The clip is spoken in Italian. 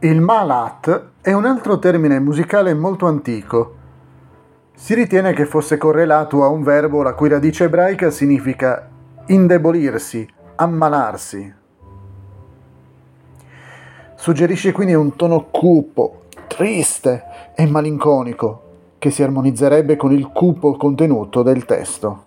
Il malat è un altro termine musicale molto antico. Si ritiene che fosse correlato a un verbo la cui radice ebraica significa indebolirsi, ammalarsi. Suggerisce quindi un tono cupo, triste e malinconico che si armonizzerebbe con il cupo contenuto del testo.